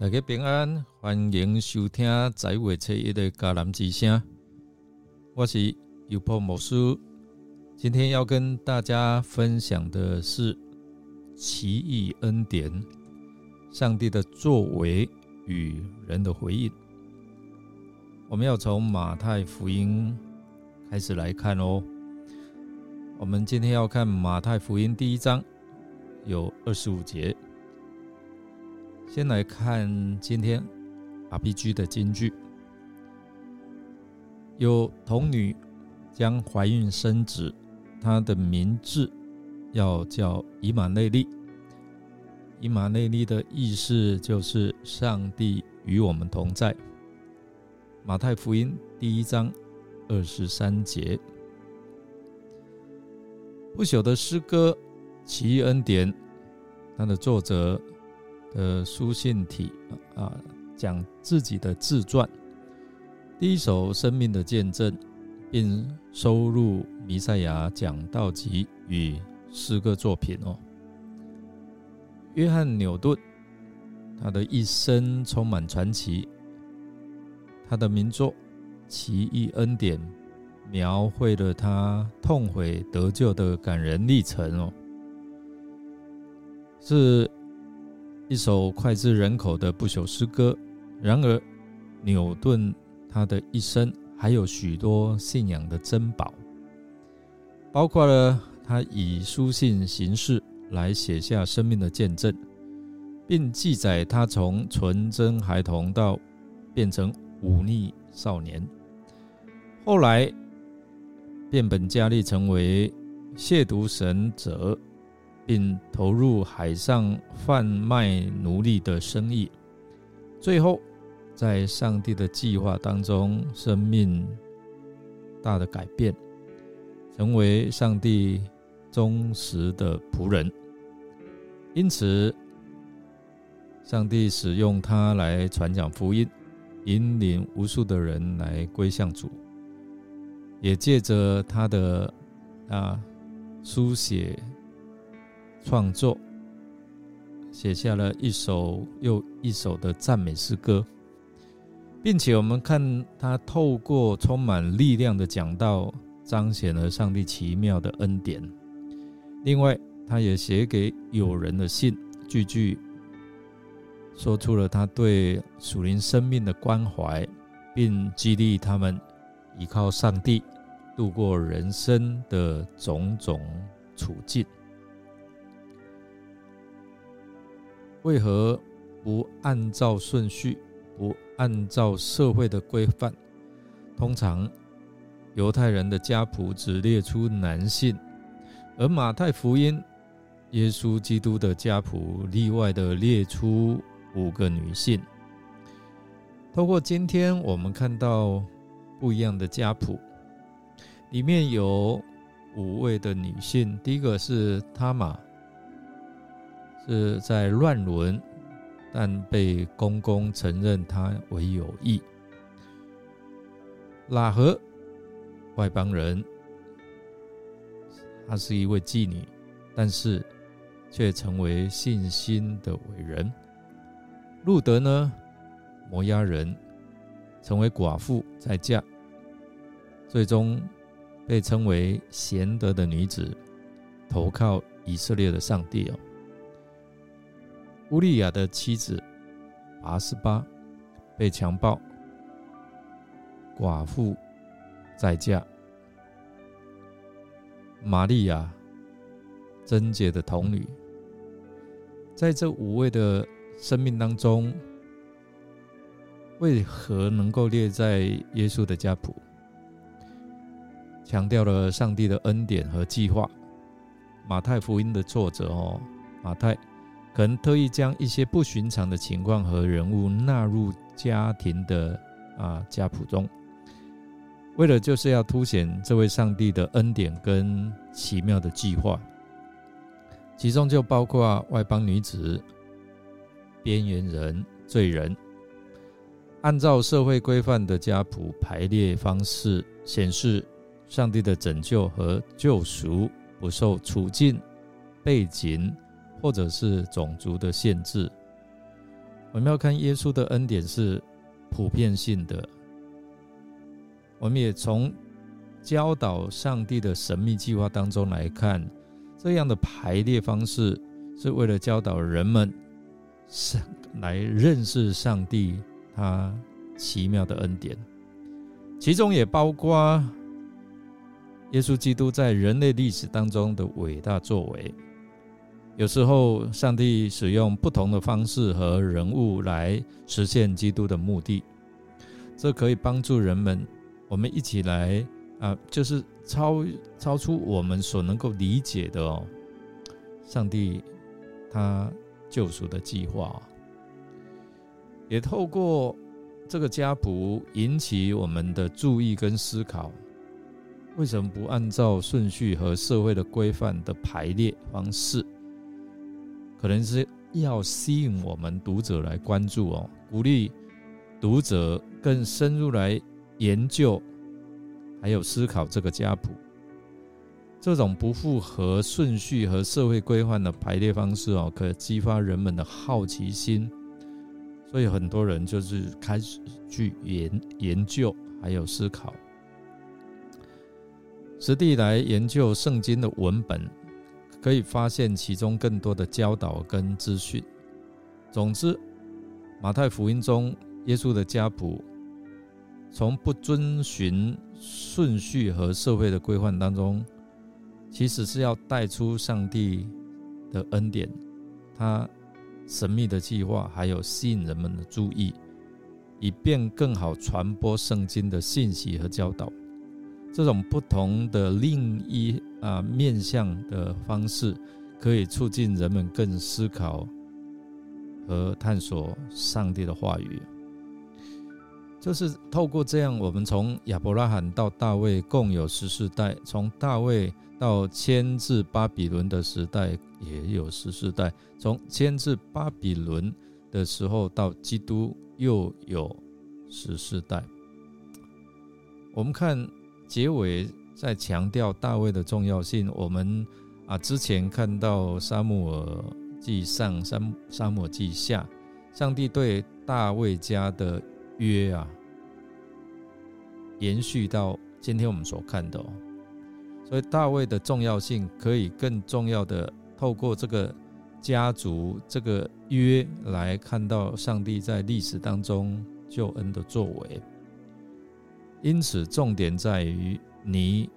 大家平安，欢迎收听在位初一的迦南之声。我是尤波牧师，今天要跟大家分享的是奇异恩典，上帝的作为与人的回应。我们要从马太福音开始来看哦。我们今天要看马太福音第一章，有二十五节。先来看今天 RPG 的金句：有童女将怀孕生子，她的名字要叫以马内利。以马内利的意思就是上帝与我们同在。马太福音第一章二十三节，不朽的诗歌《奇异恩典》，它的作者。的书信体啊，讲自己的自传，第一首生命的见证，并收录弥赛亚讲道集与诗歌作品哦。约翰纽顿，他的一生充满传奇，他的名作《奇异恩典》描绘了他痛悔得救的感人历程哦，是。一首脍炙人口的不朽诗歌。然而，牛顿他的一生还有许多信仰的珍宝，包括了他以书信形式来写下生命的见证，并记载他从纯真孩童到变成忤逆少年，后来变本加厉，成为亵渎神者。并投入海上贩卖奴隶的生意，最后在上帝的计划当中，生命大的改变，成为上帝忠实的仆人。因此，上帝使用他来传讲福音，引领无数的人来归向主，也借着他的啊书写。创作写下了一首又一首的赞美诗歌，并且我们看他透过充满力量的讲道，彰显了上帝奇妙的恩典。另外，他也写给友人的信，句句说出了他对属灵生命的关怀，并激励他们依靠上帝度过人生的种种处境。为何不按照顺序，不按照社会的规范？通常犹太人的家谱只列出男性，而马太福音耶稣基督的家谱例外的列出五个女性。透过今天我们看到不一样的家谱，里面有五位的女性。第一个是他玛。是在乱伦，但被公公承认他为有意。拉合外邦人，她是一位妓女，但是却成为信心的伟人。路德呢，摩押人，成为寡妇再嫁，最终被称为贤德的女子，投靠以色列的上帝哦。乌利亚的妻子拔斯巴被强暴，寡妇再嫁。玛利亚贞洁的童女，在这五位的生命当中，为何能够列在耶稣的家谱？强调了上帝的恩典和计划。马太福音的作者哦，马太。可能特意将一些不寻常的情况和人物纳入家庭的啊家谱中，为了就是要凸显这位上帝的恩典跟奇妙的计划，其中就包括外邦女子、边缘人、罪人，按照社会规范的家谱排列方式，显示上帝的拯救和救赎不受处境背景。或者是种族的限制，我们要看耶稣的恩典是普遍性的。我们也从教导上帝的神秘计划当中来看，这样的排列方式是为了教导人们上来认识上帝他奇妙的恩典，其中也包括耶稣基督在人类历史当中的伟大作为。有时候，上帝使用不同的方式和人物来实现基督的目的，这可以帮助人们，我们一起来啊，就是超超出我们所能够理解的哦。上帝他救赎的计划，也透过这个家谱引起我们的注意跟思考：为什么不按照顺序和社会的规范的排列方式？可能是要吸引我们读者来关注哦，鼓励读者更深入来研究，还有思考这个家谱。这种不符合顺序和社会规范的排列方式哦，可激发人们的好奇心，所以很多人就是开始去研研究，还有思考，实地来研究圣经的文本。可以发现其中更多的教导跟资讯。总之，马太福音中耶稣的家谱，从不遵循顺序和社会的规范当中，其实是要带出上帝的恩典，他神秘的计划，还有吸引人们的注意，以便更好传播圣经的信息和教导。这种不同的另一啊面向的方式，可以促进人们更思考和探索上帝的话语。就是透过这样，我们从亚伯拉罕到大卫共有十四代，从大卫到迁至巴比伦的时代也有十四代，从迁至巴比伦的时候到基督又有十四代。我们看。结尾在强调大卫的重要性。我们啊，之前看到沙漠耳记上、沙沙漠记下，上帝对大卫家的约啊，延续到今天我们所看的。所以大卫的重要性，可以更重要的透过这个家族这个约来看到上帝在历史当中救恩的作为。因此，重点在于你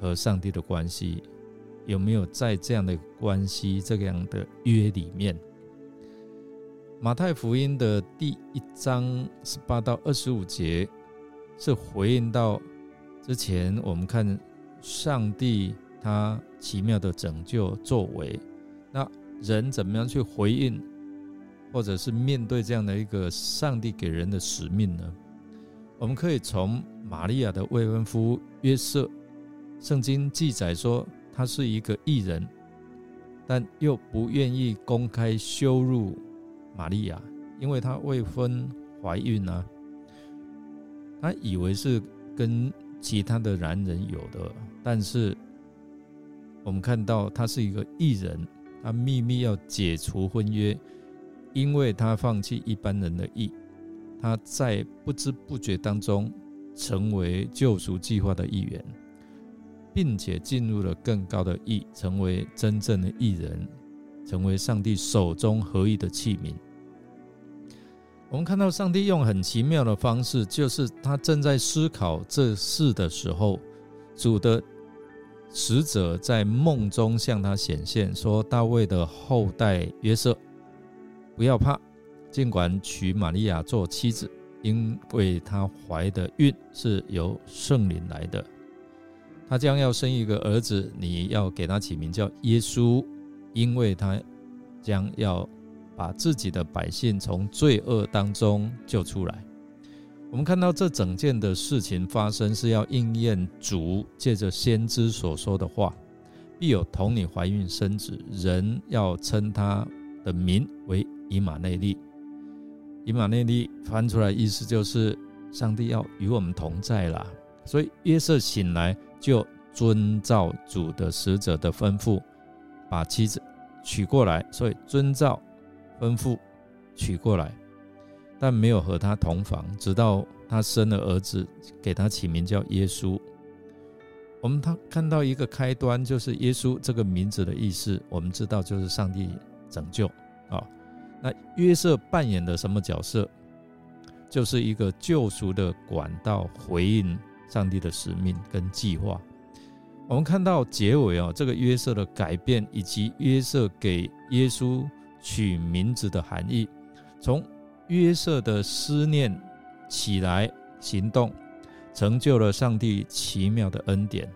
和上帝的关系有没有在这样的关系、这样的约里面。马太福音的第一章十八到二十五节是回应到之前我们看上帝他奇妙的拯救作为，那人怎么样去回应，或者是面对这样的一个上帝给人的使命呢？我们可以从玛利亚的未婚夫约瑟，圣经记载说他是一个异人，但又不愿意公开羞辱玛利亚，因为他未婚怀孕啊，他以为是跟其他的男人有的，但是我们看到他是一个异人，他秘密要解除婚约，因为他放弃一般人的意。他在不知不觉当中成为救赎计划的一员，并且进入了更高的义，成为真正的义人，成为上帝手中合一的器皿。我们看到上帝用很奇妙的方式，就是他正在思考这事的时候，主的使者在梦中向他显现，说：“大卫的后代约瑟，不要怕。”尽管娶玛利亚做妻子，因为她怀的孕是由圣灵来的。她将要生一个儿子，你要给他起名叫耶稣，因为他将要把自己的百姓从罪恶当中救出来。我们看到这整件的事情发生，是要应验主借着先知所说的话：必有童女怀孕生子，人要称他的名为以马内利。以马内利翻出来意思就是上帝要与我们同在啦。所以约瑟醒来就遵照主的使者的吩咐，把妻子娶过来。所以遵照吩咐娶过来，但没有和他同房，直到他生了儿子，给他起名叫耶稣。我们他看到一个开端，就是耶稣这个名字的意思，我们知道就是上帝拯救啊。那约瑟扮演的什么角色？就是一个救赎的管道，回应上帝的使命跟计划。我们看到结尾啊，这个约瑟的改变，以及约瑟给耶稣取名字的含义，从约瑟的思念起来行动，成就了上帝奇妙的恩典。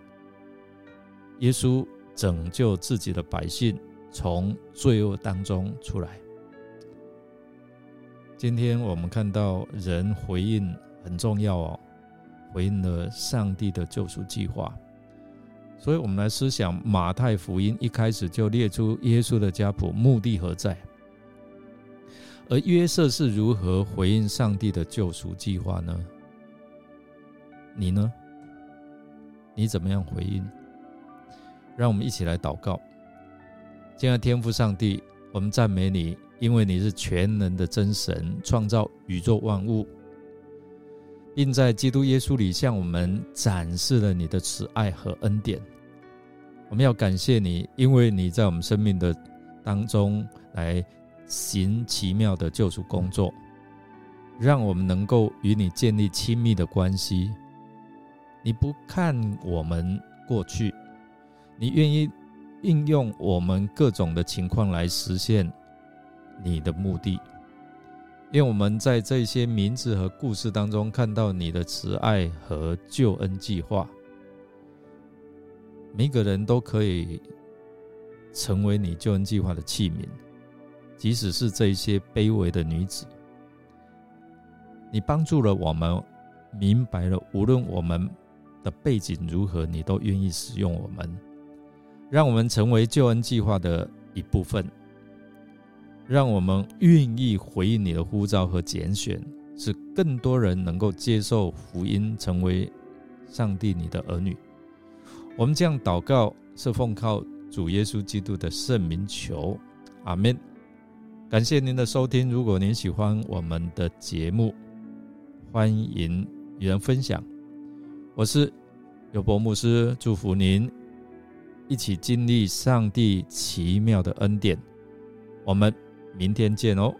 耶稣拯救自己的百姓，从罪恶当中出来。今天我们看到人回应很重要哦，回应了上帝的救赎计划。所以，我们来思想马太福音一开始就列出耶稣的家谱，目的何在？而约瑟是如何回应上帝的救赎计划呢？你呢？你怎么样回应？让我们一起来祷告。亲爱天父上帝，我们赞美你。因为你是全能的真神，创造宇宙万物，并在基督耶稣里向我们展示了你的慈爱和恩典。我们要感谢你，因为你在我们生命的当中来行奇妙的救赎工作，让我们能够与你建立亲密的关系。你不看我们过去，你愿意应用我们各种的情况来实现。你的目的，因为我们在这些名字和故事当中看到你的慈爱和救恩计划。每个人都可以成为你救恩计划的器皿，即使是这些卑微的女子。你帮助了我们，明白了无论我们的背景如何，你都愿意使用我们，让我们成为救恩计划的一部分。让我们愿意回应你的呼召和拣选，使更多人能够接受福音，成为上帝你的儿女。我们这样祷告，是奉靠主耶稣基督的圣名求，阿门。感谢您的收听。如果您喜欢我们的节目，欢迎与人分享。我是有伯牧师，祝福您一起经历上帝奇妙的恩典。我们。明天见哦。